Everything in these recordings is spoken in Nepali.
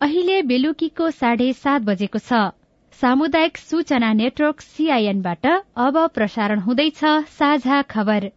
अहिले बेलुकीको साढे सात बजेको छ। सामुदायिक सूचना नेटवर्क सीआईएनबाट अब प्रसारण हुँदैछ साझा खबर।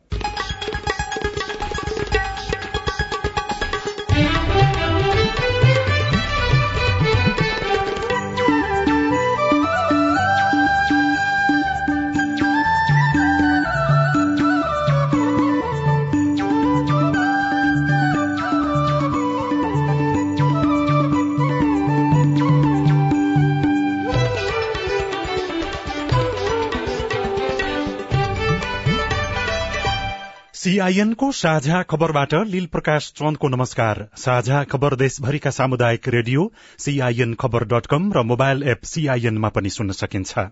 सीआईएनको साझा खबरबाट लील प्रकाश चन्दको नमस्कार। साझा खबर देशभरिका सामुदायिक रेडियो सीआईएन खबर डट कम र मोबाइल एप सीआईएनमा पनि सुन्न सकिन्छ।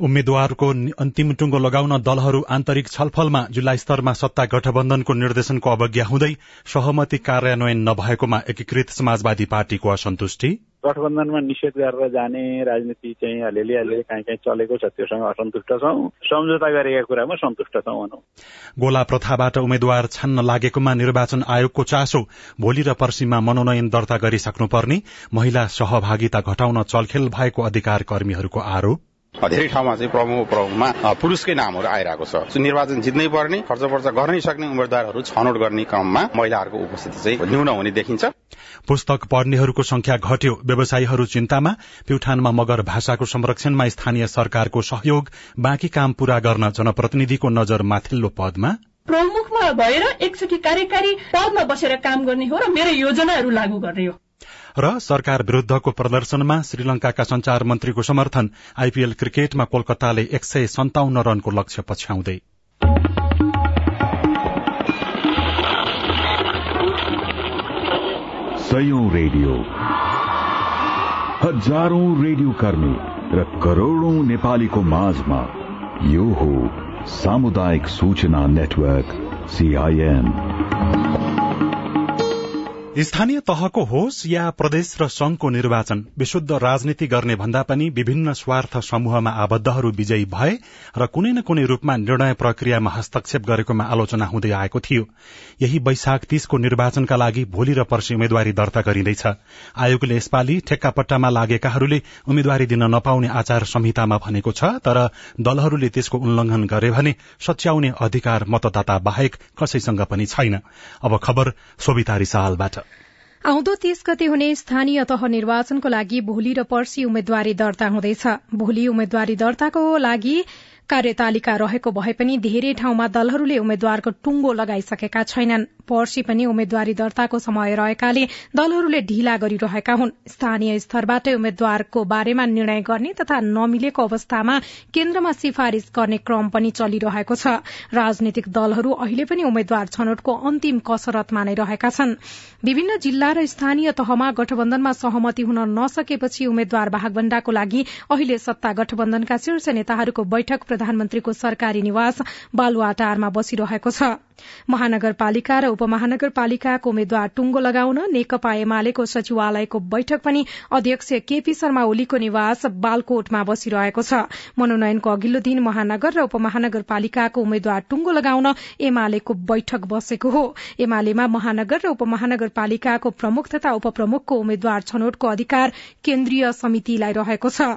उम्मेद्वारको अन्तिम टुङ्गो लगाउन दलहरू आन्तरिक छलफलमा जिल्ला स्तरमा सत्ता गठबन्धनको निर्देशनको अवज्ञा हुँदै सहमति कार्यान्वयन नभएकोमा एकीकृत समाजवादी पार्टीको असन्तुष्टि। गठबन्धनमा निषेध गरेर जाने राजनीति चाहिँ अलिअलि अलिअलि काहीँ काहीँ चलेको छ त्योसँग असन्तुष्ट छौँ। सम्झौता गरेका कुरामा सन्तुष्ट छौँ भनौँ। गोला प्रथाबाट उम्मेद्वार छान्न लागेकोमा निर्वाचन आयोगको चासो भोलि र पर्सीमा मनोनयन दर्ता गरिसक्नुपर्ने। महिला सहभागिता घटाउन चलखेल भएको अधिकार कर्मीहरूको आरोप। धेरै ठाउँमा चाहिँ प्रमुख प्रमुखमा पुरुषकै नामहरू आइरहेको छ। निर्वाचन जित्नै पर्ने खर्च पर्च गर्नै सक्ने उम्मेद्वारहरू छनौट गर्ने क्रममा महिलाहरूको उपस्थिति चाहिँ न्यून हुने देखिन्छ। पुस्तक पढ्नेहरूको संख्या घट्यो। व्यवसायीहरू चिन्तामा प्युठानमा मगर भाषाको संरक्षणमा स्थानीय सरकारको सहयोग बाँकी काम पूरा गर्न जनप्रतिनिधिको नजर माथिल्लो पदमा। प्रमुखमा भएर एकचोटि कार्यकारी पदमा बसेर काम गर्ने हो र मेरो योजनाहरू लागू गर्ने हो। र सरकार विरूद्धको प्रदर्शनमा श्रीलंकाका संचार मन्त्रीको समर्थन आइपीएल क्रिकेटमा कोलकाताले एक सय सन्ताउन्न रनको लक्ष्य पछ्याउँदै। रेडियो। हजारौं रेडियो कर्मी र करोड़ौं नेपालीको माझमा यो हो सामुदायिक सूचना नेटवर्क सीआईएन स्थानीय तहको होस् या प्रदेश र संघको निर्वाचन विशुद्ध राजनीति गर्ने भन्दा पनि विभिन्न स्वार्थ समूहमा आबद्धहरू विजयी भए र कुनै न कुनै रूपमा निर्णय प्रक्रियामा हस्तक्षेप गरेकोमा आलोचना हुँदै आएको थियो। यही वैशाख तीसको निर्वाचनका लागि भोलि र पर्सि उम्मेद्वारी दर्ता गरिँदैछ। आयोगले यसपालि ठेक्कापट्टामा लागेकाहरूले उम्मेद्वारी दिन नपाउने आचार संहितामा भनेको छ तर दलहरूले त्यसको उल्लंघन गरे भने सच्याउने अधिकार मतदाता बाहेक कसैसँग पनि छैन। अब खबर सोभिता आउँदो तीस गते हुने स्थानीय तह निर्वाचनको लागि भोलि र पर्सि उम्मेद्वारी दर्ता हुँदैछ। भोलि उम्मेद्वारी दर्ताको लागि कार्यतालिका रहेको भए पनि धेरै ठाउँमा दलहरूले उम्मेद्वारको टुङ्गो लगाइसकेका छैनन्। पर्सि पनि उम्मेद्वारी दर्ताको समय रहेकाले दलहरूले ढिला गरिरहेका हुन्। स्थानीय स्तरबाटै उम्मेद्वारको बारेमा निर्णय गर्ने तथा नमिलेको अवस्थामा केन्द्रमा सिफारिश गर्ने क्रम पनि चलिरहेको छ। राजनीतिक दलहरू अहिले पनि उम्मेद्वार छनौटको अन्तिम कसरतमा नै रहेका छन्। विभिन्न जिल्ला र स्थानीय तहमा गठबन्धनमा सहमति हुन नसकेपछि उम्मेद्वार भागभण्डाको लागि अहिले सत्ता गठबन्धनका शीर्ष नेताहरूको बैठक प्रधानमन्त्रीको सरकारी निवास बालुवाटारमा बसिरहेको छ। महानगरपालिका र उपमहानगरपालिकाको उम्मेद्वार टुङ्गो लगाउन नेकपा एमालेको सचिवालयको बैठक पनि अध्यक्ष केपी शर्मा ओलीको निवास बालकोटमा बसिरहेको छ। मनोनयनको अघिल्लो दिन महानगर र उपमहानगरपालिकाको उम्मेद्वार टुङ्गो लगाउन एमालेको बैठक बसेको हो। एमालेमा महानगर र उपमहानगरपालिकाको प्रमुख तथा उपप्रमुखको उम्मेद्वार छनौटको अधिकार केन्द्रीय समितिलाई रहेको छ।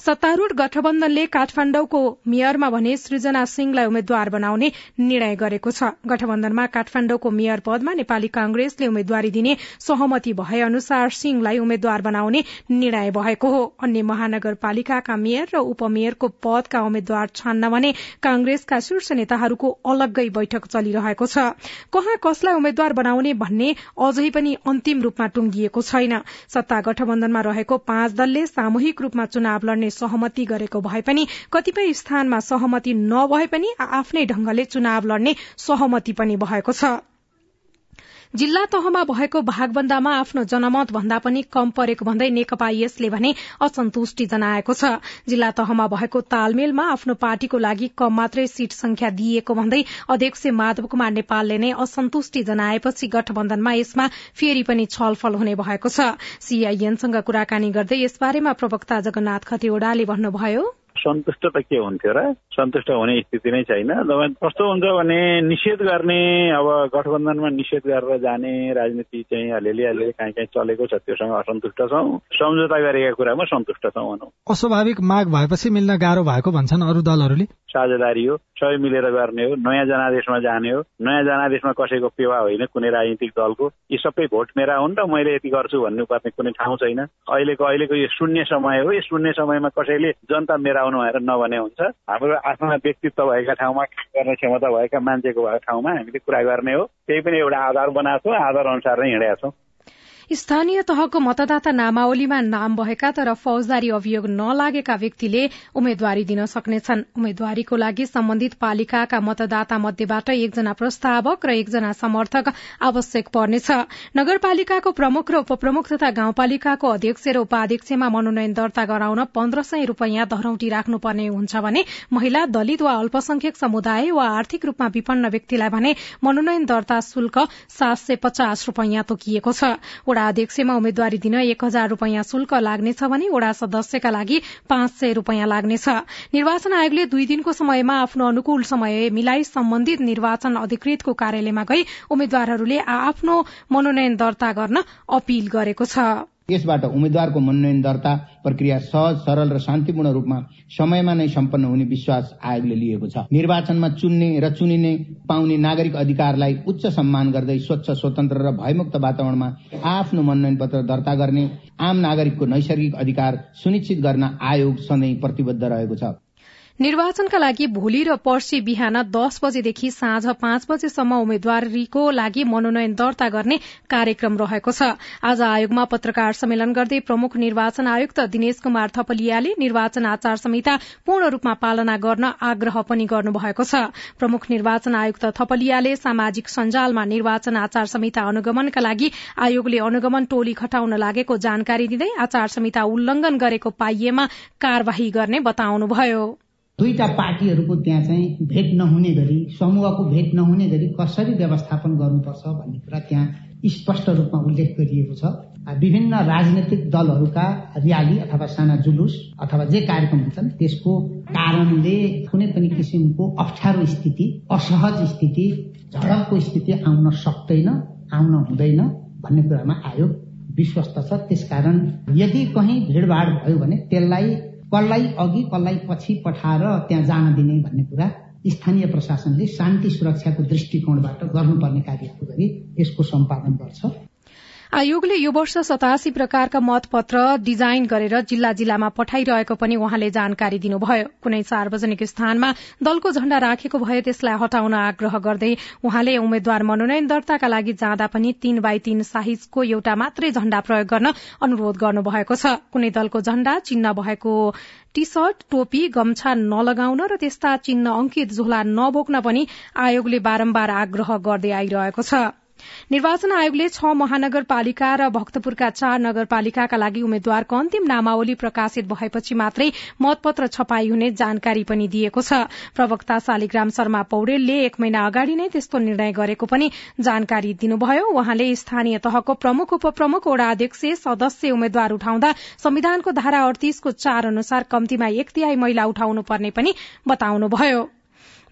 सत्तारूढ़ गठबन्धनले काठमाण्डुको मेयरमा भने सृजना सिंहलाई उम्मेद्वार बनाउने निर्णय गरेको छ। गठबन्धनमा काठमाण्डुको मेयर पदमा नेपाली कांग्रेसले उम्मेद्वारी दिने सहमति भए अनुसार सिंहलाई उम्मेद्वार बनाउने निर्णय भएको हो। अन्य महानगरपालिकाका मेयर र उपमेयरको पदका उम्मेद्वार छान्न भने कांग्रेसका शीर्ष नेताहरूको अलग्गै बैठक चलिरहेको छ। कहाँ कसलाई उम्मेद्वार बनाउने भन्ने अझै पनि अन्तिम रूपमा टुंगिएको छैन। सत्ता गठबन्धनमा रहेको पाँच दलले सामूहिक रूपमा चुनाव लड्ने सहमति गरेको भए पनि कतिपय स्थानमा सहमति नभए पनि आफ्नै ढंगले चुनाव लड्ने सहमति पनि भएको छ। जिल्ला तहमा भएको भागबन्दामा आफ्नो जनमत भन्दा पनि कम परेको भन्दै नेकपा यसले भने असन्तुष्टि जनाएको छ। जिल्ला तहमा भएको तालमेलमा आफ्नो पार्टीको लागि कम मात्रै सीट संख्या दिइएको भन्दै अध्यक्ष माधव कुमार नेपालले नै असन्तुष्टि जनाएपछि गठबन्धनमा यसमा फेरि पनि छलफल हुने भएको छ। सीआईएनसँग कुराकानी गर्दै यसबारेमा प्रवक्ता जगन्नाथ खतिवड़ाले भन्नुभयो। सन्तुष्ट त के हुन्थ्यो र? सन्तुष्ट हुने स्थिति नै छैन। कस्तो हुन्छ भने निषेध गर्ने अब गठबन्धनमा निषेध गरेर जाने राजनीति चाहिँ अलिअलि अलिअलि काहीँ काहीँ चलेको छ त्योसँग असन्तुष्ट छौँ। सम्झौता गरेका कुरामा सन्तुष्ट छौँ भनौँ। अस्वाभाविक माग भएपछि मिल्न गाह्रो भएको भन्छन् अरू दलहरूले। साझेदारी हो सबै मिलेर गर्ने हो नयाँ जनादेशमा जाने हो। नयाँ जनादेशमा कसैको पेवा होइन कुनै राजनीतिक दलको। यी सबै भोट मेरा हुन् र मैले यति गर्छु भन्नुपर्ने कुनै ठाउँ छैन। अहिलेको अहिलेको यो शून्य समय हो। यो शून्य समयमा कसैले जनता मेराउनु भनेर नभने हुन्छ। हाम्रो आफ्ना व्यक्तित्व भएका ठाउँमा काम गर्ने क्षमता भएका मान्छेको भएको ठाउँमा हामीले कुरा गर्ने हो। त्यही पनि एउटा आधार बनाएको छौँ आधार अनुसार नै हिँडेका छौँ। स्थानीय तहको मतदाता नामावलीमा नाम भएका तर फौजदारी अभियोग नलागेका व्यक्तिले उम्मेद्वारी दिन सक्नेछन्। उम्मेद्वारीको लागि सम्बन्धित पालिकाका मतदाता मध्येबाट एकजना प्रस्तावक र एकजना समर्थक आवश्यक पर्नेछ। नगरपालिकाको प्रमुख र उपप्रमुख तथा गाउँपालिकाको अध्यक्ष र उपाध्यक्षमा मनोनयन दर्ता गराउन पन्ध्र सय रूपियाँ धरौटी राख्नुपर्ने हुन्छ भने महिला दलित वा अल्पसंख्यक समुदाय वा आर्थिक रूपमा विपन्न व्यक्तिलाई भने मनोनयन दर्ता शुल्क सात सय पचास रूपियाँ तोकिएको छ। वडा अध्यक्षमा उम्मेद्वारी दिन एक हजार रूपियाँ शुल्क लाग्नेछ भने वडा सदस्यका लागि पाँच सय रूपियाँ लाग्नेछ। निर्वाचन आयोगले दुई दिनको समयमा आफ्नो अनुकूल समय मिलाई सम्बन्धित निर्वाचन अधिकृतको कार्यालयमा गई उम्मेद्वारहरूले आफ्नो मनोनयन दर्ता गर्न अपील गरेको छ। यसबाट उम्मेद्वारको मनोनयन दर्ता प्रक्रिया सहज सरल र शान्तिपूर्ण रूपमा समयमा नै सम्पन्न हुने विश्वास आयोगले लिएको छ। निर्वाचनमा चुन्ने र चुनिने पाउने नागरिक अधिकारलाई उच्च सम्मान गर्दै स्वच्छ स्वतन्त्र र भयमुक्त वातावरणमा आफ्नो मनोनयन पत्र दर्ता गर्ने आम नागरिकको नैसर्गिक अधिकार सुनिश्चित गर्न आयोग सधैँ प्रतिबद्ध रहेको छ। निर्वाचनका लागि भोलि र पर्सि बिहान दस बजेदेखि साँझ पाँच बजेसम्म उम्मेद्वारीको लागि मनोनयन दर्ता गर्ने कार्यक्रम रहेको छ। आज आयोगमा पत्रकार सम्मेलन गर्दै प्रमुख निर्वाचन आयुक्त दिनेश कुमार थपलियाले निर्वाचन आचार संहिता पूर्ण रूपमा पालना गर्न आग्रह पनि गर्नुभएको छ। प्रमुख निर्वाचन आयुक्त थपलियाले सामाजिक सञ्जालमा निर्वाचन आचार संहिता अनुगमनका लागि आयोगले अनुगमन टोली खटाउन लागेको जानकारी दिँदै आचार संहिता उल्लंघन गरेको पाइएमा कार्यवाही गर्ने बताउनुभयो। दुईटा पार्टीहरूको त्यहाँ चाहिँ भेट नहुने गरी समूहको भेट नहुने गरी कसरी व्यवस्थापन गर्नुपर्छ भन्ने कुरा त्यहाँ स्पष्ट रूपमा उल्लेख गरिएको छ। विभिन्न राजनैतिक दलहरूका र्याली अथवा साना जुलुस अथवा जे कार्यक्रम हुन्छन् त्यसको कारणले कुनै पनि किसिमको अप्ठ्यारो स्थिति असहज स्थिति झडपको स्थिति आउन सक्दैन आउन हुँदैन भन्ने कुरामा आयोग विश्वस्त छ। त्यसकारण यदि कहीँ भिडभाड भयो भने त्यसलाई कसलाई अघि कसलाई पछि पठाएर त्यहाँ जान दिने भन्ने कुरा स्थानीय प्रशासनले शान्ति सुरक्षाको दृष्टिकोणबाट गर्नुपर्ने कार्यहरू गरी यसको सम्पादन गर्छ। आयोगले यो वर्ष सतासी प्रकारका मतपत्र डिजाइन गरेर जिल्ला जिल्लामा पठाइरहेको पनि उहाँले जानकारी दिनुभयो। कुनै सार्वजनिक स्थानमा दलको झण्डा राखेको भए त्यसलाई हटाउन आग्रह गर्दै उहाँले उम्मेद्वार मनोनयन दर्ताका लागि जाँदा पनि तीन बाई तीन साइजको एउटा मात्रै झण्डा प्रयोग गर्न अनुरोध गर्नुभएको छ। कुनै दलको झण्डा चिन्ह भएको टी सर्ट टोपी गम्छा नलगाउन र त्यस्ता चिन्ह अंकित झोला नबोक्न पनि आयोगले बारम्बार आग्रह गर्दै आइरहेको छ। निर्वाचन आयोगले छ महानगरपालिका र भक्तपुरका चार नगरपालिकाका लागि उम्मेद्वारको अन्तिम नामावली प्रकाशित भएपछि मात्रै मतपत्र छपाई हुने जानकारी पनि दिएको छ। प्रवक्ता शालिग्राम शर्मा पौडेलले एक महिना अगाडि नै त्यस्तो निर्णय गरेको पनि जानकारी दिनुभयो। उहाँले स्थानीय तहको प्रमुख उपप्रमुख वडा अध्यक्ष सदस्य उम्मेद्वार उठाउँदा संविधानको धारा अडतीसको चार अनुसार कम्तीमा एक तिहाई महिला उठाउनु पर्ने पनि बताउनुभयो।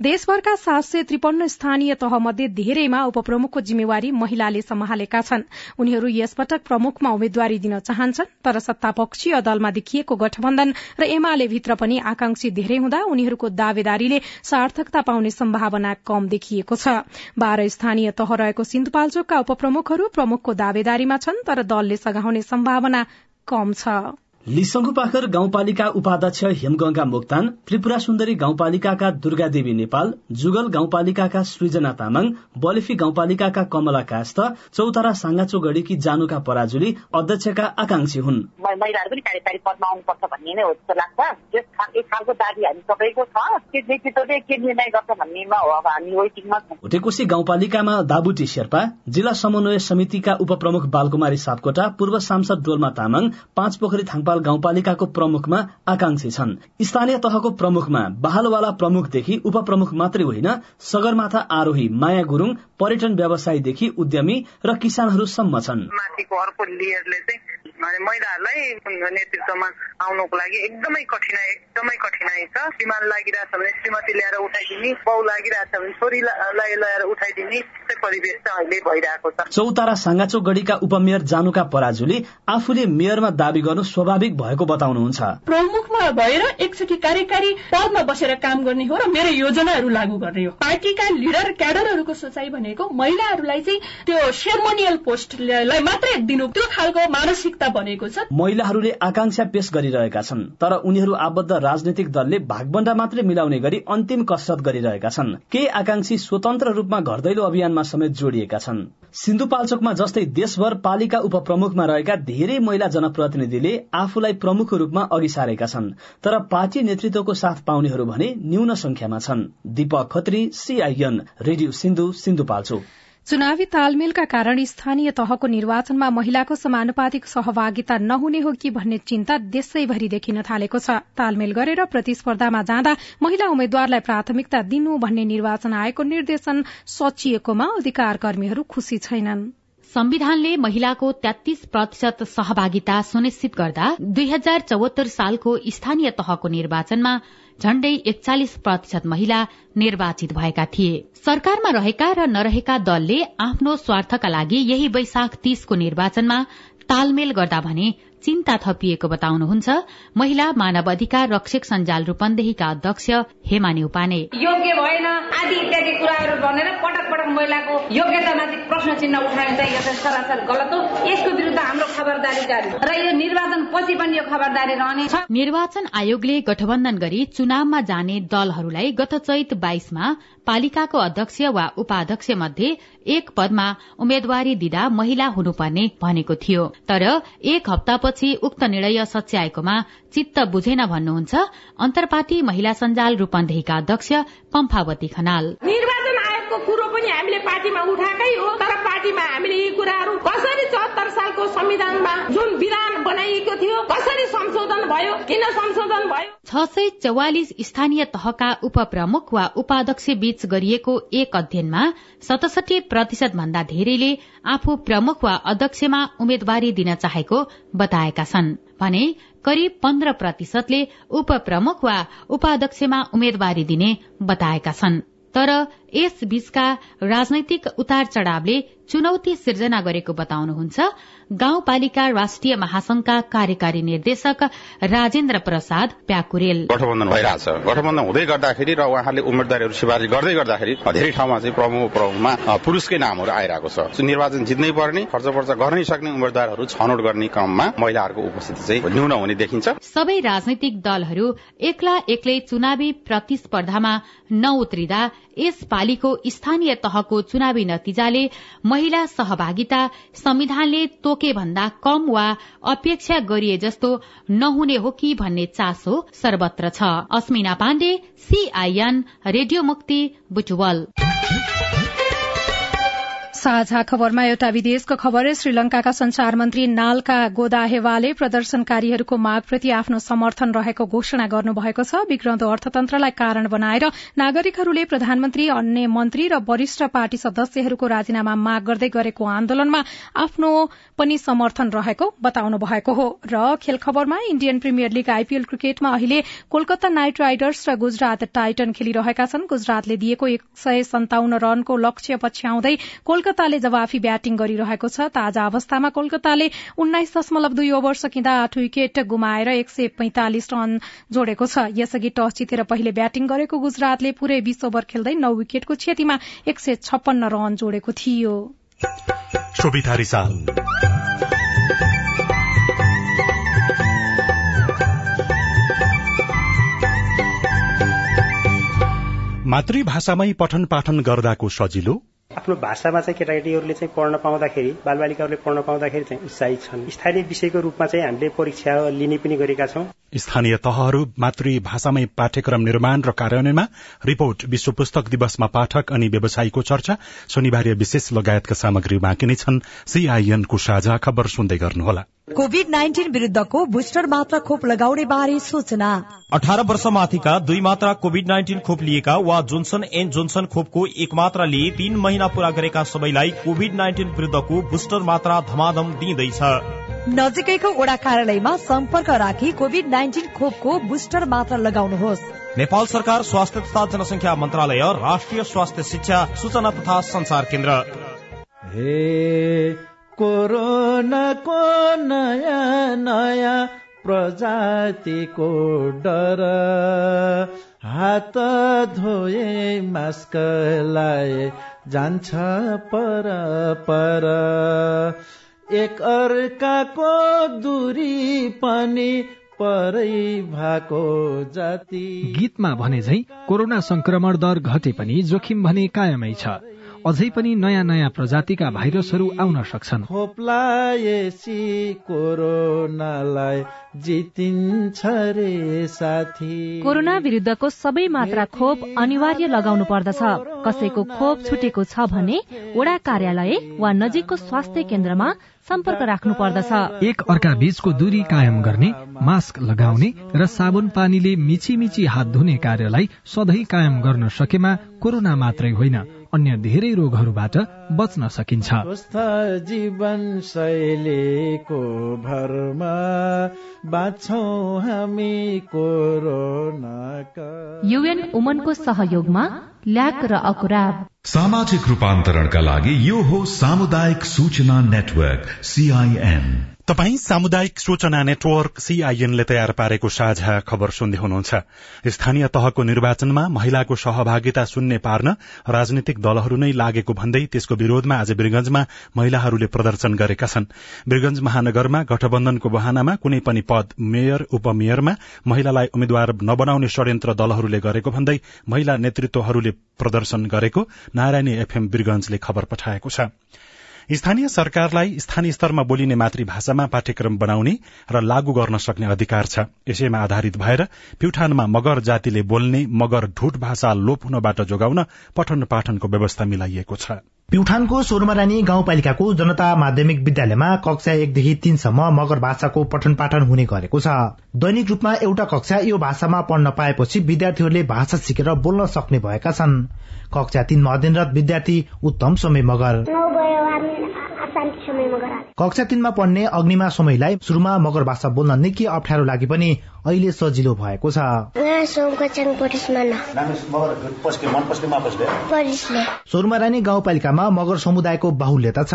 देशभरका सात सय त्रिपन्न स्थानीय तह मध्ये धेरैमा उपप्रमुखको जिम्मेवारी महिलाले सम्हालेका छन्। उनीहरू यसपटक प्रमुखमा उम्मेद्वारी दिन चाहन्छन् तर सत्तापक्षीय दलमा देखिएको गठबन्धन र एमाले भित्र पनि आकांक्षी धेरै हुँदा उनीहरूको दावेदारीले सार्थकता पाउने सम्भावना कम देखिएको छ। बाह्र स्थानीय तह रहेको सिन्धुपाल्चोकका उपप्रमुखहरू प्रमुखको दावेदारीमा छन् तर दलले सघाउने सम्भावना कम छ। लिसंगुपाखर गाउँपालिका उपाध्यक्ष हेमगंगा मोक्तान त्रिपुरा सुन्दरी गाउँपालिकाका दुर्गा देवी नेपाल जुगल गाउँपालिकाका सृजना तामाङ बलेफी गाउँपालिकाका कमला कास्त चौतारा साङ्गाचो गढीकी जानुका पराजुली अध्यक्षका आकांक्षी हुन्। महिलाहरू पनि कार्यकारी पदमा आउनुपर्छ भन्ने नै हो जस्तो लाग्छ। एक खालको दाबी हामी सबैको छ। त्यो नेतृत्वले के निर्णय गर्छ भन्नेमा हो अब हामी वेटिङमा छौँ। भुटेकोशी गाउँपालिकामा दाबुटी शेर्पा जिल्ला समन्वय समितिका उपप्रमुख बालकुमारी सापकोटा पूर्व सांसद डोल्मा तामाङ पाँच पोखरी थाङपा नेपाल गाउँपालिकाको प्रमुखमा आकांक्षी छन्। स्थानीय तहको प्रमुखमा बहालवाला प्रमुखदेखि उपप्रमुख मात्रै होइन सगरमाथा आरोही माया गुरूङ पर्यटन व्यवसायीदेखि उद्यमी र किसानहरूसम्म छन्। महिलाहरूलाई नेतृत्वमा आउनको लागि एकदमै कठिनाई एकदमै कठिनाई छ। श्रीमान लागिरहेछ भने श्रीमती ल्याएर उठाइदिने बाउ लागिरहेछ भने छोरीलाई ल्याएर उठाइदिने त्यस्तै परिवेश चाहिँ अहिले भइरहेको छ। चौतारा साङ्गाचो गढीका उपमेयर जानुका पराजुले आफूले मेयरमा दावी गर्नु स्वाभाविक भएको बताउनुहुन्छ। प्रमुखमा भएर एकचोटि कार्यकारी पदमा बसेर काम गर्ने हो र मेरो योजनाहरू लागू गर्ने हो। पार्टीका लिडर क्याडरहरूको सोचाइ भनेको महिलाहरूलाई चाहिँ त्यो सेरोमोनियल पोस्टलाई मात्रै दिनु त्यो खालको मानसिकता बनेको छ। महिलाहरूले आकांक्षा पेश गरिरहेका छन् तर उनीहरू आबद्ध राजनैतिक दलले भागबण्डा मात्रै मिलाउने गरी अन्तिम कसरत गरिरहेका छन्। केही आकांक्षी स्वतन्त्र रूपमा घर दैलो अभियानमा समेत जोडिएका छन्? सिन्धुपाल्चोकमा जस्तै देशभर पालिका उपप्रमुखमा रहेका धेरै महिला जनप्रतिनिधिले आफूलाई प्रमुख रूपमा अघि सारेका छन् तर पार्टी नेतृत्वको साथ पाउनेहरू भने न्यून संख्यामा छन्। Deepak Khatri CIN radio Sindhu Sindhupalchok. चुनावी तालमेलका कारण स्थानीय तहको निर्वाचनमा महिलाको समानुपातिक सहभागिता नहुने हो कि भन्ने चिन्ता देशैभरि देखिन थालेको छ। तालमेल गरेर प्रतिस्पर्धामा जाँदा महिला उम्मेद्वारलाई प्राथमिकता दिनु भन्ने निर्वाचन आयोगको निर्देशन सचिएकोमा अधिकार कर्मीहरू खुशी छैनन्। संविधानले महिलाको तेत्तीस प्रतिशत सहभागिता सुनिश्चित गर्दा दुई हजार चौहत्तर सालको स्थानीय तहको निर्वाचनमा झण्डै एकचालिस प्रतिशत महिला निर्वाचित भएका थिए। सरकारमा रहेका र नरहेका दलले आफ्नो स्वार्थका लागि यही वैशाख तीसको निर्वाचनमा तालमेल गर्दा भने चिन्ता थपिएको बताउनुहुन्छ महिला मानव अधिकार रक्षक सञ्जाल रूपन्देहीका अध्यक्ष हेमा न्यौपाने। योग्य भएन आदि इत्यादि कुराहरू भनेर पटक पटक महिलाको योग्यतामाथि प्रश्न चिन्ह उठाउने चाहिँ यो चाहिँ सरासर गलत हो। यसको विरूद्ध हाम्रो खबरदारी जारी र यो निर्वाचन पछि पनि यो खबरदारी रहनेछ निर्वाचन आयोगले गठबन्धन गरी चुनावमा जाने दलहरूलाई गत चैत बाइसमा पालिकाको अध्यक्ष वा उपाध्यक्ष मध्ये एक पदमा उम्मेद्वारी दिँदा महिला हुनुपर्ने भनेको थियो। तर एक हप्तापछि उक्त निर्णय सच्याएकोमा चित्त बुझेन भन्नुहुन्छ। अन्तर्पार्टी महिला सञ्जाल रूपन्देहीका अध्यक्ष पम्फावती खनाल। आयोगको कुरो पनि हामीले पार्टीमा उठाएकै हो। तर पार्टीमा हामीले यी कुराहरू कसरी चौहत्तर सालको संविधानमा जुन विधान बनाइएको थियो कसरी संशोधन भयो किन संशोधन भयो? छ सय चौवालिस स्थानीय तहका उपप्रमुख वा उपाध्यक्ष बीच गरिएको एक अध्ययनमा सतसठी प्रतिशत भन्दा धेरैले आफू प्रमुख वा अध्यक्षमा उम्मेद्वारी दिन चाहेको बताएका छन्। भने करिब पन्ध्र प्रतिशतले उपप्रमुख वा उपाध्यक्षमा उम्मेद्वारी दिने बताएका छन्। तर यस बीचका राजनैतिक उतार चढ़ावले चुनौती सिर्जना गरेको बताउनुहुन्छ। गाउँपालिका राष्ट्रिय महासंघका कार्यकारी निर्देशक राजेन्द्र प्रसाद प्याकुरेल। गठबन्धन भइरहेछ गठबन्धन हुँदै गर्दाखेरि र उहाँले उम्मेदवारीहरू सिफारिस गर्दै गर्दाखेरि धेरै ठाउँमा चाहिँ प्रमुख प्रमुखमा पुरुषकै नामहरू आइरहेको छ। निर्वाचन जित्नै पर्ने खर्च पर्च गर्नै सक्ने उम्मेद्वारहरू छनौट गर्ने क्रममा महिलाहरूको उपस्थिति चाहिँ न्यून हुने देखिन्छ। सबै राजनैतिक दलहरू एक्ला एक्लै चुनावी प्रतिस्पर्धामा नउत्रिँदा यस पालीको स्थानीय तहको चुनावी नतिजाले महिला सहभागिता संविधानले तोके भन्दा कम वा अपेक्षा गरिए जस्तो नहुने हो कि भन्ने चासो सर्वत्र छ। अस्मिना पाण्डे सीआईएन रेडियो मुक्ति बुटवल साझा खबरमा एउटा विदेशको खबर श्रीलंकाका संचार मन्त्री नालका गोदाहेवाले प्रदर्शनकारीहरूको मागप्रति आफ्नो समर्थन रहेको घोषणा गर्नुभएको छ। बिग्रदो अर्थतन्त्रलाई कारण बनाएर नागरिकहरूले प्रधानमन्त्री अन्य मन्त्री र वरिष्ठ पार्टी सदस्यहरूको राजीनामा माग गर्दै गरेको आन्दोलनमा आफ्नो पनि समर्थन रहेको बताउनु भएको हो। र खेल खबरमा इण्डियन प्रिमियर लीग आईपीएल क्रिकेटमा अहिले कोलकाता नाइट राइडर्स र गुजरात टाइटन खेलिरहेका छन्। गुजरातले दिएको एक सय सन्ताउन्न रनको लक्ष्य पछ्याउँदै कोलकाताले जवाफी ब्याटिङ गरिरहेको छ। ताजा अवस्थामा कोलकाताले उन्नाइस दशमलव दुई ओभर सकिँदा आठ विकेट गुमाएर एक सय पैंतालिस रन जोडेको छ। यसअघि टस जितेर पहिले ब्याटिङ गरेको गुजरातले पूरै बीस ओभर खेल्दै नौ विकेटको क्षतिमा एक सय छप्पन्न रन जोडेको थियो। मातृभाषामै पठन पाठन गर्दाको सजिलो। आफ्नो भाषामा चाहिँ केटाकेटीहरूले चाहिँ पढ्न पाउँदाखेरि बालबालिकाहरूले पढ्न पाउँदाखेरि चाहिँ उत्साहित छन्। स्थानीय विषयको रूपमा चाहिँ हामीले परीक्षा लिने पनि गरेका छौं। स्थानीय तहहरू मातृभाषामै पाठ्यक्रम निर्माण र कार्यान्वयनमा रिपोर्ट विश्व पुस्तक दिवसमा पाठक अनि व्यवसायीको चर्चा शनिबार विशेष लगायतका सामग्री बाँकी नै छन् सीआईएनको साझा खबर सुन्दै गर्नुहोला। कोविड नाइन्टिन विरूद्धको बुस्टर मात्रा खोप लगाउने बारे सूचना। अठार वर्ष माथिका दुई मात्रा कोविड नाइन्टिन खोप लिएका वा जोन्सन एन्ड जोन्सन खोपको एक मात्रा लिए तीन महिना पूरा गरेका सबैलाई कोविड नाइन्टिन विरूद्धको बुस्टर मात्रा धमाधम दिइँदैछ नजिकैको वडा कार्यालयमा सम्पर्क राखी कोभिड नाइन्टिन खोपको बुस्टर मात्रा लगाउनुहोस्। नेपाल सरकार स्वास्थ्य तथा जनसङ्ख्या मन्त्रालय राष्ट्रिय स्वास्थ्य शिक्षा सूचना तथा संचार केन्द्र। हे कोरोनाको नयाँ नयाँ प्रजातिको डर। हात धोए मास्क लाए जान्छ पर पर। एक अर्काको दूरी पनि परै भएको जाति। गीतमा भने झै कोरोना संक्रमण दर घटे पनि जोखिम भने कायमै छ। अझै पनि नयाँ नयाँ प्रजातिका भाइरसहरू आउन सक्छन्। खोप्लाएसी कोरोनालाई जितिन्छ रे साथी। कोरोना विरुद्धको सबै मात्रा खोप अनिवार्य लगाउनु पर्दछ। कसैको खोप छुटेको छ भने वडा कार्यालय वा नजिकको स्वास्थ्य केन्द्रमा सम्पर्क राख्नु पर्दछ। एक अर्का बीचको दूरी कायम गर्ने मास्क लगाउने र साबुन पानीले मिची मिची हात धुने कार्यलाई सधैँ कायम गर्न सकेमा कोरोना मात्रै होइन। अन्य धेरै रोगहरूबाट बच्न सकिन्छ। स्वस्थ जीवन शैलीको भरमा बाँच्छौँ हामी कोरोनाका। युएन उमनको सहयोगमा ल्याक र अकुराब। सामाजिक रूपान्तरणका लागि यो हो सामुदायिक सूचना नेटवर्क सीआईएन तपाई सामुदायिक सूचना नेटवर्क सीआईएनले तयार पारेको साझा खबर सुन्दै हुनुहुन्छ। स्थानीय तहको निर्वाचनमा महिलाको सहभागिता शून्य पार्न राजनीतिक दलहरू नै लागेको भन्दै त्यसको विरोधमा आज वीरगंजमा महिलाहरूले प्रदर्शन गरेका छन्। वीरगंज महानगरमा गठबन्धनको बहानामा कुनै पनि पद मेयर उपमेयरमा महिलालाई उम्मेद्वार नबनाउने षड्यन्त्र दलहरूले गरेको भन्दै महिला नेतृत्वहरूले प्रदर्शन गरेको नारायणी एफएम वीरगंजले खबर पठाएको छ। स्थानीय सरकारलाई स्थानीय स्तरमा बोलिने मातृभाषामा पाठ्यक्रम बनाउने र लागू गर्न सक्ने अधिकार छ। यसैमा आधारित भएर प्युठानमा मगर जातिले बोल्ने मगर ढुट भाषा लोप हुनबाट जोगाउन पठन पाठनको व्यवस्था मिलाइएको छ। प्युठानको सोरमरानी गाउँपालिकाको जनता माध्यमिक विद्यालयमा कक्षा एकदेखि तीनसम्म मगर भाषाको पठन पाठन हुने गरेको छ। दैनिक रूपमा एउटा कक्षा यो भाषामा पढ्न पाएपछि विद्यार्थीहरूले भाषा सिकेर बोल्न सक्ने भएका छन्। कक्षा तीनमा अध्ययनरत विद्यार्थी उत्तम समय मगर। कक्षा तीनमा पढ्ने अग्निमा समयलाई शुरूमा मगर भाषा बोल्न निकै अप्ठ्यारो लागे पनि अहिले सजिलो भएको छ। सोरमारानी गाउँपालिकामा मगर समुदायको बाहुल्यता छ।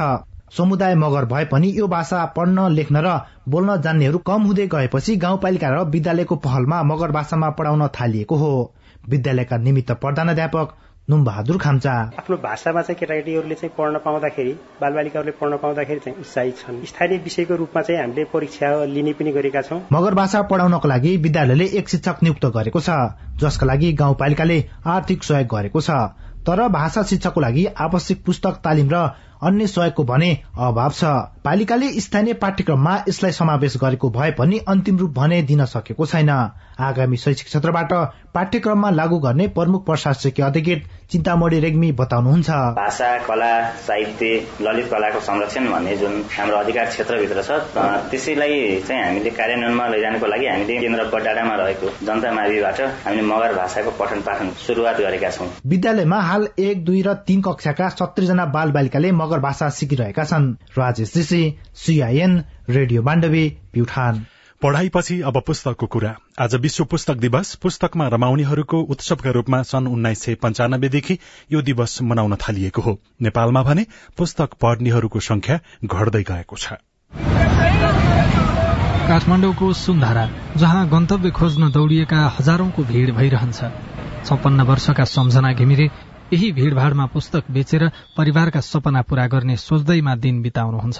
समुदाय मगर भए पनि यो भाषा पढ्न लेख्न र बोल्न जान्नेहरू कम हुँदै गएपछि गाउँपालिका र विद्यालयको पहलमा मगर भाषामा पढ़ाउन थालिएको हो। विद्यालयका निमित्त प्रधानाध्यापक नुमबहादुर खाम्चा। आफ्नो भाषामा चाहिँ केटाकेटीहरूले चाहिँ पढ्न पाउँदाखेरि बालबालिकाहरूले पढ्न पाउँदाखेरि चाहिँ उत्साहित छन्। स्थानीय विषयको रूपमा चाहिँ हामीले परीक्षा लिने पनि गरेका छौँ। मगर भाषा पढ़ाउनको लागि विद्यालयले एक शिक्षक नियुक्त गरेको छ जसका लागि गाउँपालिकाले आर्थिक सहयोग गरेको छ। तर भाषा शिक्षाको लागि आवश्यक पुस्तक तालिम र अन्य सहयोगको भने अभाव छ। पालिकाले स्थानीय पाठ्यक्रममा यसलाई समावेश गरेको भए पनि अन्तिम रूप भने दिन सकेको छैन। आगामी शैक्षिक क्षेत्रबाट पाठ्यक्रममा लागू गर्ने प्रमुख प्रशासकीय अधिकृत चिन्तामणी रेग्मी बताउनुहुन्छ। भाषा कला साहित्य ललित कलाको संरक्षण भन्ने जुन हाम्रो अधिकार क्षेत्रभित्र छ त्यसैलाई चाहिँ हामीले कार्यान्वयनमा लैजानको लागि हामीले केन्द्र बडाडामा रहेको जनता माविबाट हामीले मगर भाषाको पठन पाठन शुरूआत गरेका छौँ। विद्यालयमा हाल एक दुई र तीन कक्षाका सत्तरी जना बाल बालिकाले मगर भाषा सिकिरहेका छन्। Rajesh Rishi CIN radio Bandavi Pyuthan. पढ़ाईपछि अब पुस्तकको कुरा। आज विश्व पुस्तक दिवस। पुस्तकमा रमाउनेहरूको उत्सवका रूपमा सन् उन्नाइस सय पञ्चानब्बेदेखि यो दिवस मनाउन थालिएको हो। नेपालमा भने पुस्तक पढ्नेहरूको संख्या घट्दै गएको छ। काठमाडौँको सुन्धारा जहाँ गन्तव्य खोज्न दौडिएका हजारौंको भीड़ भइरहन्छ। छप्पन्न वर्षका सम्झना घिमिरे यही भीड़भाड़मा पुस्तक बेचेर परिवारका सपना पूरा गर्ने सोच्दैमा दिन बिताउनुहुन्छ।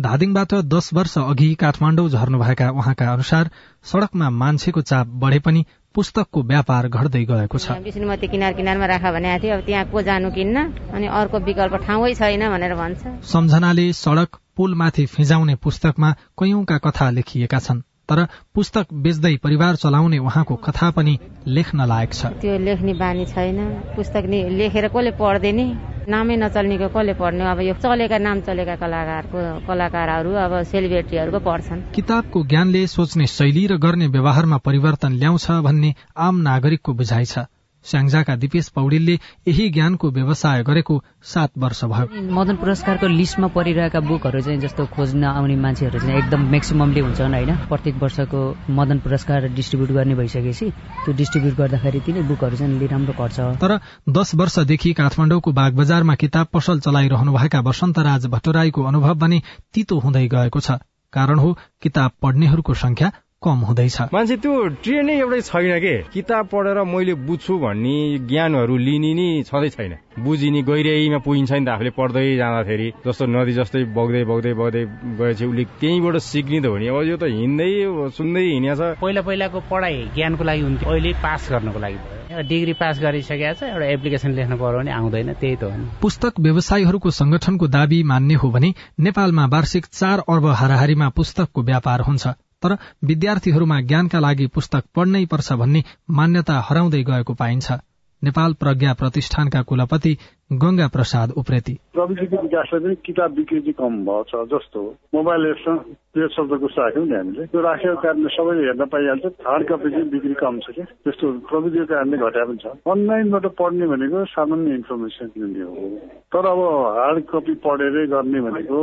धादिङबाट दश वर्ष अघि काठमाडौँ झर्नुभएका उहाँका अनुसार सड़कमा मान्छेको चाप बढ़े पनि पुस्तकको व्यापार घट्दै गएको छ। विष्णुमती किनार किनारमा राख भने थियो अब त्यहाँ को जानु किन्न अनि अर्को विकल्प ठाउँै छैन भनेर भन्छ। सम्झनाले सड़क पुलमाथि फिजाउने पुस्तकमा कैयौंका कथा लेखिएका छन्। तर पुस्तक बेच्दै परिवार चलाउने उहाँको कथा पनि लेख्न लायक छ। त्यो लेख्ने बानी छैन। पुस्तक लेखेर कसले पढ्दैन नामै नचल्नेको कसले पढ्ने अब यो चलेका नाम चलेका कलाकारको कलाकारहरू अब सेलिब्रेटीहरूको पढ्छन्। किताबको ज्ञानले सोच्ने शैली र गर्ने व्यवहारमा परिवर्तन ल्याउँछ भन्ने आम नागरिकको बुझाइ छ। स्याङ्जाका दिपेश पौडेलले यही ज्ञानको व्यवसाय गरेको सात वर्ष भयो। मदन पुरस्कारको लिस्टमा परिरहेका बुकहरू चाहिँ जस्तो खोज्न आउने मान्छेहरू चाहिँ एकदम म्याक्सिममले हुन्छन् होइन। प्रत्येक वर्षको मदन पुरस्कार डिस्ट्रिब्युट गर्ने भइसकेपछि त्यो डिस्ट्रिब्युट गर्दाखेरि तिनै बुकहरू चाहिँ राम्रो पर्छ तर दस वर्षदेखि काठमाडौँको बागबजारमा किताब पसल चलाइरहनुभएका वसन्तराज भट्टराईको अनुभव भने तितो हुँदै गएको छ। कारण हो किताब पढ्नेहरूको संख्या कम हुँदैछ। मान्छे त्यो ट्रेनै एउटै छैन के? किताब पढेर मैले बुझ्छु भन्ने ज्ञानहरू लिने नि छँदै छैन। बुझिने गहिराइमा पुगिन्छ नि त आफूले पढ्दै जाँदाखेरि। जस्तो नदी जस्तै बग्दै बग्दै बग्दै गएपछि उसले त्यहीँबाट सिक्ने त हो नि। अब यो त हिँड्दै सुन्दै हिँड्या छ। पहिला पहिलाको पढाइ ज्ञानको लागि हुन्थ्यो। अहिले पास गर्नको लागि भयो। डिग्री पास गरिसकेको छ एउटा एप्लिकेसन लेख्नु पर्यो भने आउँदैन त्यही त हो नि। पुस्तक व्यवसायीहरूको संगठनको दावी मान्ने हो भने नेपालमा वार्षिक चार अर्ब हाराहारीमा पुस्तकको व्यापार हुन्छ। तर विद्यार्थीहरूमा ज्ञानका लागि पुस्तक पढ्नै पर्छ भन्ने मान्यता हराउँदै गएको पाइन्छ। नेपाल प्रज्ञा प्रतिष्ठानका कुलपति गंगा प्रसाद उप्रेती। प्रविधिको विकासले पनि किताब बिक्री चाहिँ कम भएको छ जस्तो। मोबाइल एप्समा पेज शब्दको राख्यौँ नि हामीले। त्यो राखेको कारणले सबैले हेर्न पाइहाल्छ हार्ड कपी चाहिँ बिक्री कम छ कि त्यस्तो प्रविधिको कारणले घटा पनि छ। अनलाइनबाट पढ्ने भनेको सामान्य इन्फर्मेसन लिने हो। तर अब हार्ड कपी पढेरै गर्ने भनेको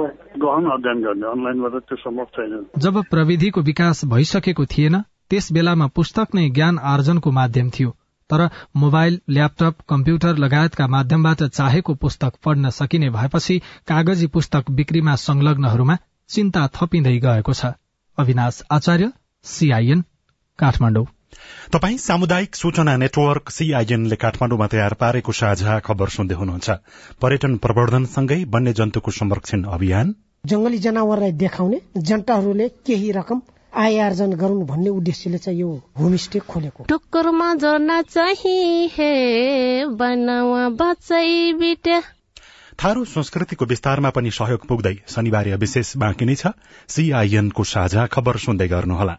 गहन अध्ययन गर्ने अनलाइनबाट त्यो सम्भव छैन। जब प्रविधिको विकास भइसकेको थिएन त्यस बेलामा पुस्तक नै ज्ञान आर्जनको माध्यम थियो। तर मोबाइल ल्यापटप कम्प्युटर लगायतका माध्यमबाट चाहेको पुस्तक पढ्न सकिने भएपछि कागजी पुस्तक बिक्रीमा संलग्नहरूमा चिन्ता थपिँदै गएको छ। अविनाश आचार्य सीआईएन काठमाडौँ। तपाई सामुदायिक सूचना नेटवर्क सीआईएनले काठमाडौँमा तयार पारेको साझा खबर सुन्दै हुनुहुन्छ। पर्यटन प्रवर्धनसँगै वन्यजन्तुको संरक्षण अभियान। जंगली जनावरलाई देखाउने जनताहरूले केही रकम आय आर्जन गरौँ भन्ने उद्देश्यले चाहिँ यो होमस्टे खोलेको। टुक्करमा जोड्न चाहिँ हे बनावा बचाइ बिटे थारू संस्कृतिको विस्तारमा पनि सहयोग पुग्दै शनिबार विशेष बाँकी नै छ। सीआईएनको साझा खबर सुन्दै गर्नुहोला।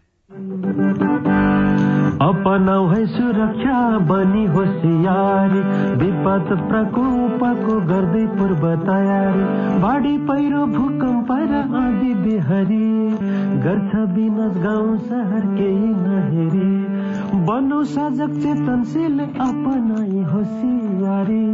अपनाउ है सुरक्षा बनी होसियारी विपद प्रकोपको गर्दै पूर्व तयारी। बाढी पहिरो भूकम्प र आदि बिहारी। गर्छ विनाश गाउँ सहर केही नहेरी। बनो सजग चेतनशील अपनाई होसियारी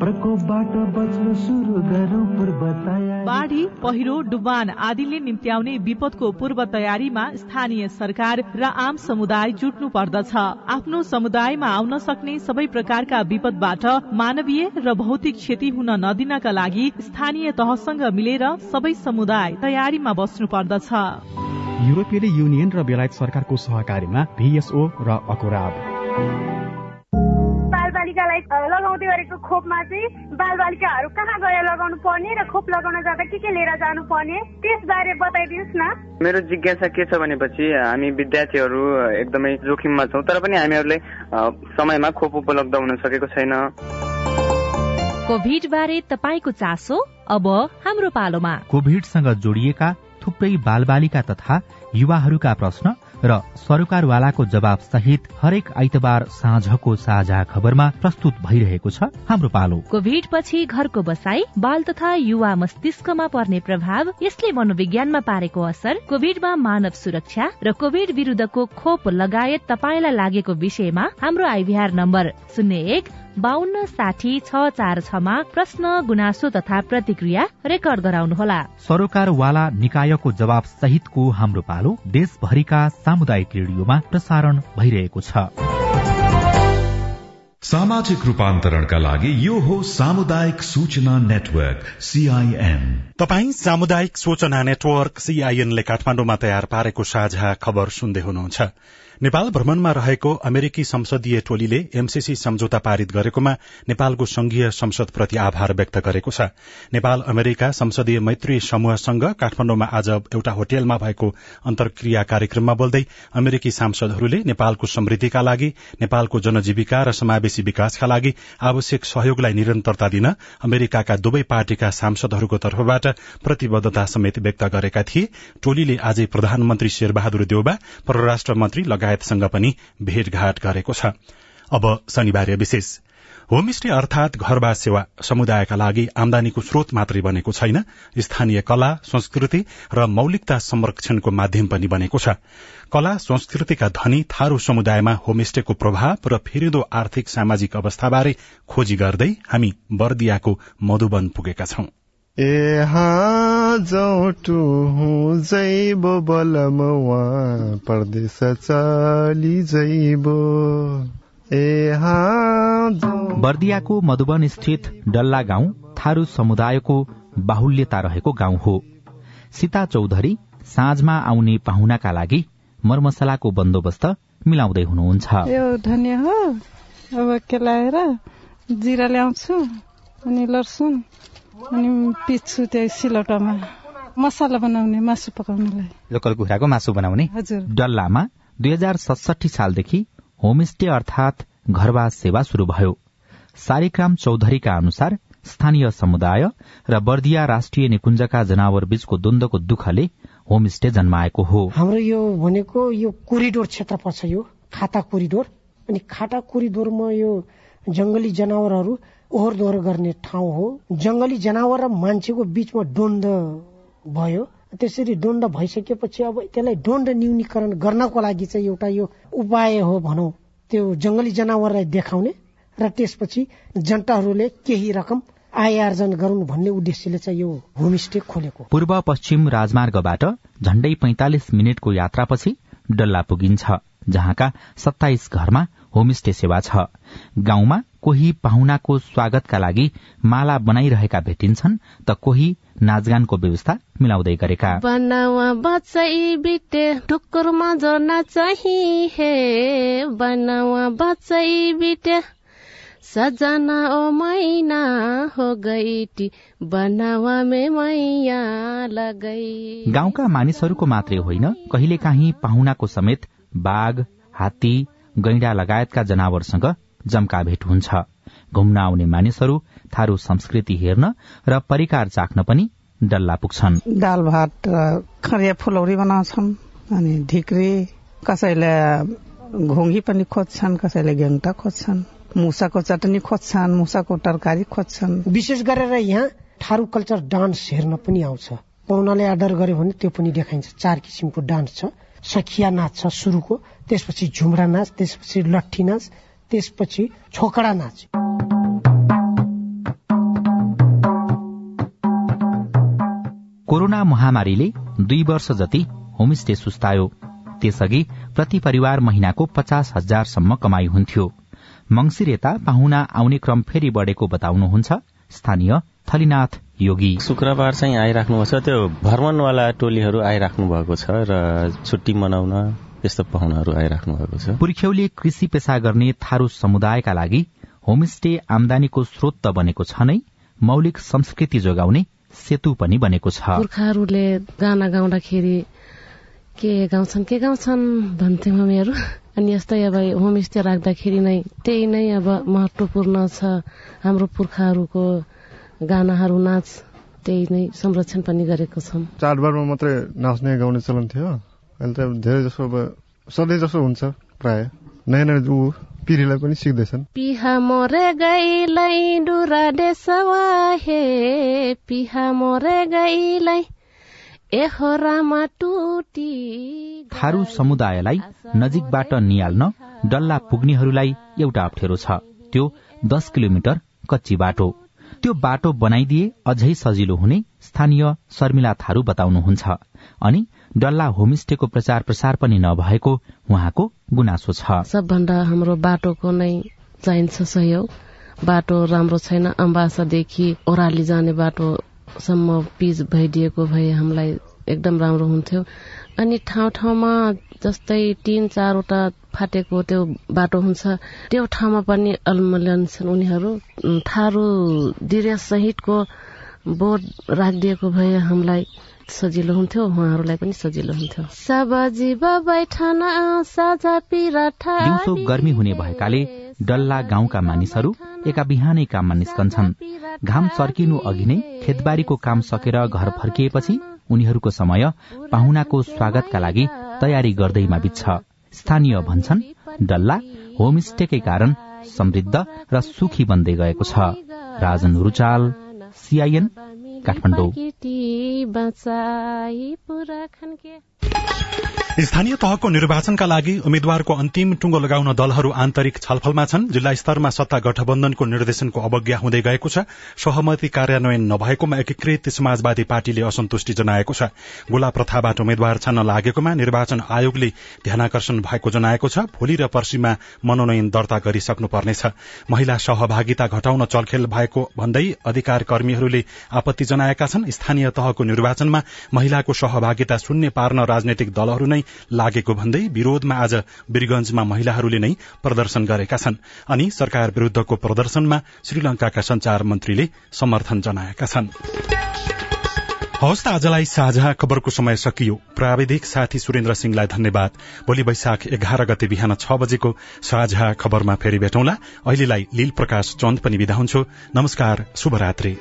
प्रकोपबाट बच्न सुरु गरौँ पूर्व तयारी। बाढी पहिरो डुबान आदिले निम्त्याउने विपदको पूर्व तयारीमा स्थानीय सरकार र आम समुदाय जुट्नु पर्दछ। आफ्नो समुदायमा आउन सक्ने सबै प्रकारका विपदबाट मानवीय र भौतिक क्षति हुन नदिनका लागि स्थानीय तहसँग मिलेर सबै समुदाय तयारीमा बस्नु पर्दछ। युरोपियन युनियन र बेलायत सरकारको सहकारीमा भिएसओ र अकोराब। बालबालिकालाई लगाउँदै गरेको खोपमा चाहिँ बालबालिकाहरू कहाँ गएर लगाउनु पर्ने र खोप लगाउन जाँदा के के लिएर जानु पर्ने त्यसबारे बताइदिनुहोस् न। मेरो जिज्ञासा के छ भनेपछि हामी विद्यार्थीहरू एकदमै जोखिममा छौँ तर पनि हामीहरूलाई समयमा खोप उपलब्ध हुन सकेको छैन। कोभिड बारे तपाईँको चासो अब हाम्रो पालोमा। कोभिडसँग जोडिएका थुप्रै बालबालिका तथा युवाहरूका प्रश्न र सरकारवालाको जवाब सहित हरेक आइतबार साँझको साझा खबरमा प्रस्तुत भइरहेको छ हाम्रो पालो। कोभिड पछि घरको बसाई बाल तथा युवा मस्तिष्कमा पर्ने प्रभाव यसले मनोविज्ञानमा पारेको असर कोभिडमा मानव सुरक्षा र कोभिड विरूद्धको खोप लगायत तपाईँलाई लागेको विषयमा हाम्रो आइभीआर नम्बर शून्य एक बान्न साठी छ चार छमा प्रश्न गुनासो तथा प्रतिक्रिया रेकर्ड गराउनुहोला। सरोकारवाला निकायको जवाब सहितको हाम्रो पालो देशभरिका सामुदायिक रेडियोमा प्रसारण भइरहेको छ। सामाजिक रूपान्तरणका लागि यो हो सामुदायिक सूचना नेटवर्क सीआईएन तपाई सामुदायिक सूचना नेटवर्क सीआईएनले काठमाडौँमा तयार पारेको साझा खबर सुन्दै हुनुहुन्छ। नेपाल भ्रमणमा रहेको अमेरिकी संसदीय टोलीले एमसीसी सम्झौता पारित गरेकोमा नेपालको संघीय संसदप्रति आभार व्यक्त गरेको छ। नेपाल अमेरिका संसदीय मैत्री समूहसँग काठमाडौँमा आज एउटा होटेलमा भएको अन्तर्क्रिया कार्यक्रममा बोल्दै अमेरिकी सांसदहरूले नेपालको समृद्धिका लागि नेपालको जनजीविका र समावेशी विकासका लागि आवश्यक सहयोगलाई निरन्तरता दिन अमेरिकाका दुवै पार्टीका सांसदहरूको तर्फबाट प्रतिबद्धता समेत व्यक्त गरेका थिए। टोलीले आजै प्रधानमन्त्री शेरबहादुर देउबा परराष्ट्र मन्त्री लगायतसँग पनि भेटघाट गरेको छ। अब शनिबार विशेष। होमस्टे अर्थात घरवास सेवा समुदायका लागि आमदानीको स्रोत मात्रै बनेको छैन। स्थानीय कला संस्कृति र मौलिकता संरक्षणको माध्यम पनि बनेको छ। कला संस्कृतिका धनी थारू समुदायमा होमस्टेको प्रभाव र फेरिदो आर्थिक सामाजिक अवस्थाबारे खोजी गर्दै हामी बर्दियाको मधुवन पुगेका छौं। जैबो परदेश चली जैबो। बर्दियाको मधुवन स्थित डल्ला गाउँ थारू समुदायको बाहुल्यता रहेको गाउँ हो। सीता चौधरी साँझमा आउने पाहुनाका लागि मरमसलाको बन्दोबस्त मिलाउँदै हुनुहुन्छ। यो धनिया हो। अब केलाएर जिरा ल्याउँछु अनि लसुन अनि पिस्छु त्यही सिलौटामा। मसला बनाउने मासु पकाउनलाई। लोकल कुखुराको मासु बनाउने। हजुर। डल्लामा दुई हजार सडसठी सालदेखि होमस्टे अर्थात घरवास सेवा शुरू भयो। सारिक्राम चौधरीका अनुसार स्थानीय समुदाय र बर्दिया राष्ट्रिय निकुञ्जका जनावर बीचको द्वन्दको दुःखले होमस्टे जन्माएको हो। हाम्रो यो भनेको यो कोरिडोर क्षेत्र पर्छ यो। खाता कोरिडोर अनि खाटा कोरिडोरमा यो जंगली जनावरहरू ओहोर दोहोर गर्ने ठाउँ हो। जंगली जनावर र मान्छेको बीचमा द्वन्द भयो। त्यसरी द्वन्द भइसकेपछि अब त्यसलाई द्वन्द न्यूनीकरण गर्नको लागि चाहिँ एउटा यो उपाय हो भनौँ। त्यो जंगली जनावरलाई देखाउने र त्यसपछि जनताहरूले केही रकम आय आर्जन गरून् भन्ने उद्देश्यले चाहिँ यो होमस्टे खोलेको पूर्व पश्चिम राजमार्गबाट झण्डै पैंतालिस मिनटको यात्रापछि डल्ला पुगिन्छ जहाँका सत्ताइस घरमा होमस्टे सेवा छ। गाउँमा कोही पाहुनाको स्वागतका लागि माला बनाइरहेका भेटिन्छन् त कोही नाचगानको व्यवस्था मिलाउँदै गरेका। बनावा बचाइ बिटे ठुक्कुरमा जोड्न चाहिँ हे बनावा बचाइ बिटे सजना ओ मैना हो गईटी बनावा मे मैया लगै। गाउँका मानिसहरूको मात्रै होइन कहिलेकाहीँ पाहुनाको समेत बाघ हात्ती गैंडा लगायतका जनावरसँग जम्का भेट हुन्छ। घुम्न आउने मानिसहरू थारू संस्कृति हेर्न र परिकार चाख्न पनि डल्ला पुग्छन्। दाल भात खरिया फुलौरी बनाउँछन् अनि ढिक्री कसैले घोङ्गी पनि खोज्छन् कसैले गेङ्टा खोज्छन् मुसाको चटनी खोज्छन् मुसाको तरकारी खोज्छन्। विशेष गरेर यहाँ थारू कल्चर डान्स हेर्न पनि आउँछ। पाहुनाले अर्डर गर्यो भने त्यो पनि देखाइन्छ। चार किसिमको डान्स छ। सखिया नाच छ सुरुको त्यसपछि झुम्रा नाच त्यसपछि लट्ठी नाच त्यसपछि छोकडा नाच। कोरोना महामारीले दुई वर्ष जति होमस्टे सुस्तायो त्यसअघि प्रति परिवार महिनाको पचास हजारसम्म कमाई हुन्थ्यो। मंगिर यता पाहुना आउने क्रम फेरि बढ़ेको बताउनुहुन्छ स्थानीय थलीनाथ योगी। शुक्रबार चाहिँ आइराख्नु छ। त्यो भ्रमणवाला टोलीहरू आइराख्नु भएको छ र छुट्टी मनाउन यस्तो पाहुनाहरू आइराख्नु भएको छ। पुर्ख्यौले कृषि पेसा गर्ने थारू समुदायका लागि होमस्टे आमदानीको स्रोत त बनेको छ नै मौलिक संस्कृति जोगाउने सेतु पनि बनेको छ। पुर्खाहरूले गाना गाउँदाखेरि के गाउँछन् के गाउँछन् भन्थ्यौँ हामीहरू अनि यस्तै अब होमस्टे राख्दाखेरि नै त्यही नै अब महत्वपूर्ण छ हाम्रो पुर्खाहरूको गानाहरू नाच त्यही नै संरक्षण पनि गरेको छौँ। चाडबाडमा मात्रै नाच्ने गाउने चलन थियो। अहिले त धेरै जसो अब सधैँ जसो हुन्छ प्राय। नयाँ नयाँ ऊ पिँढीलाई पनि सिक्दैछन्। पिहा मोरे गईलाई डुरा डेसवा हे। पिहा मोरे गईलाई एहोरामा टुटी थारू समुदायलाई नजिकबाट निहाल्न डल्ला पुग्नेहरूलाई एउटा अप्ठ्यारो छ। त्यो दस किलोमिटर कच्ची बाटो। त्यो बाटो बनाइदिए अझै सजिलो हुने स्थानीय शर्मिला थारू बताउनुहुन्छ। अनि डल्ला होमस्टेको प्रचार प्रसार पनि नभएको उहाँको गुनासो छ। सबभन्दा हाम्रो बाटोको नै चाहिन्छ सहयोग। बाटो राम्रो छैन अम्बासादेखि ओह्राली जाने बाटोसम्म पिच भइदिएको भए हामीलाई एकदम राम्रो हुन्थ्यो। अनि ठाउँ ठाउँमा जस्तै तीन चारवटा फाटेको त्यो बाटो हुन्छ त्यो ठाउँमा पनि अलमलन छन् उनीहरू थारू सहितको बोर्ड राखिदिएको भए हामीलाई सजिलो हुन्थ्यो उहाँहरूलाई पनि सजिलो हुन्थ्यो। दिउँसो गर्मी हुने भएकाले डल्ला गाउँका मानिसहरू एका बिहानै काममा निस्कन्छन् घाम सर्किनु अघि नै खेतबारीको काम सकेर घर फर्किएपछि उनीहरूको समय पाहुनाको स्वागतका लागि तयारी गर्दैमा बित्छ। स्थानीय भन्छन् डल्ला होमस्टेकै कारण समृद्ध र सुखी बन्दै गएको छ। राजन रुचाल सीआईएन काठमाडौँ। स्थानीय तहको निर्वाचनका लागि उम्मेद्वारको अन्तिम टुङ्गो लगाउन दलहरू आन्तरिक छलफलमा छन्। जिल्ला स्तरमा सत्ता गठबन्धनको निर्देशनको अवज्ञा हुँदै गएको छ। सहमति कार्यान्वयन नभएकोमा एकीकृत समाजवादी पार्टीले असन्तुष्टि जनाएको छ। गोला प्रथाबाट उम्मेद्वार छान्न लागेकोमा निर्वाचन आयोगले ध्यानकर्षण भएको जनाएको छ। भोलि र पर्सीमा मनोनयन दर्ता गरिसक्नुपर्नेछ। महिला सहभागिता घटाउन चलखेल भएको भन्दै अधिकार कर्मीहरूले आपत्ति जनाएका छन्। स्थानीय तहको निर्वाचनमा महिलाको सहभागिता शून्य पार्न राजनैतिक दलहरू नै लागेको भन्दै विरोधमा आज वीरगंजमा महिलाहरूले नै प्रदर्शन गरेका छन्। अनि सरकार विरूद्धको प्रदर्शनमा श्रीलंकाका संचार मन्त्रीले समर्थन जनाएका छन्। हवस् त आजलाई साझा खबरको समय सकियो। प्राविधिक साथी सुरेन्द्र सिंहलाई धन्यवाद। भोलि वैशाख एघार गते बिहान छ बजेको साझा खबरमा फेरि भेटौँला। अहिलेलाई लील प्रकाश चन्द पनि विदा हुन्छु। नमस्कार शुभरात्री।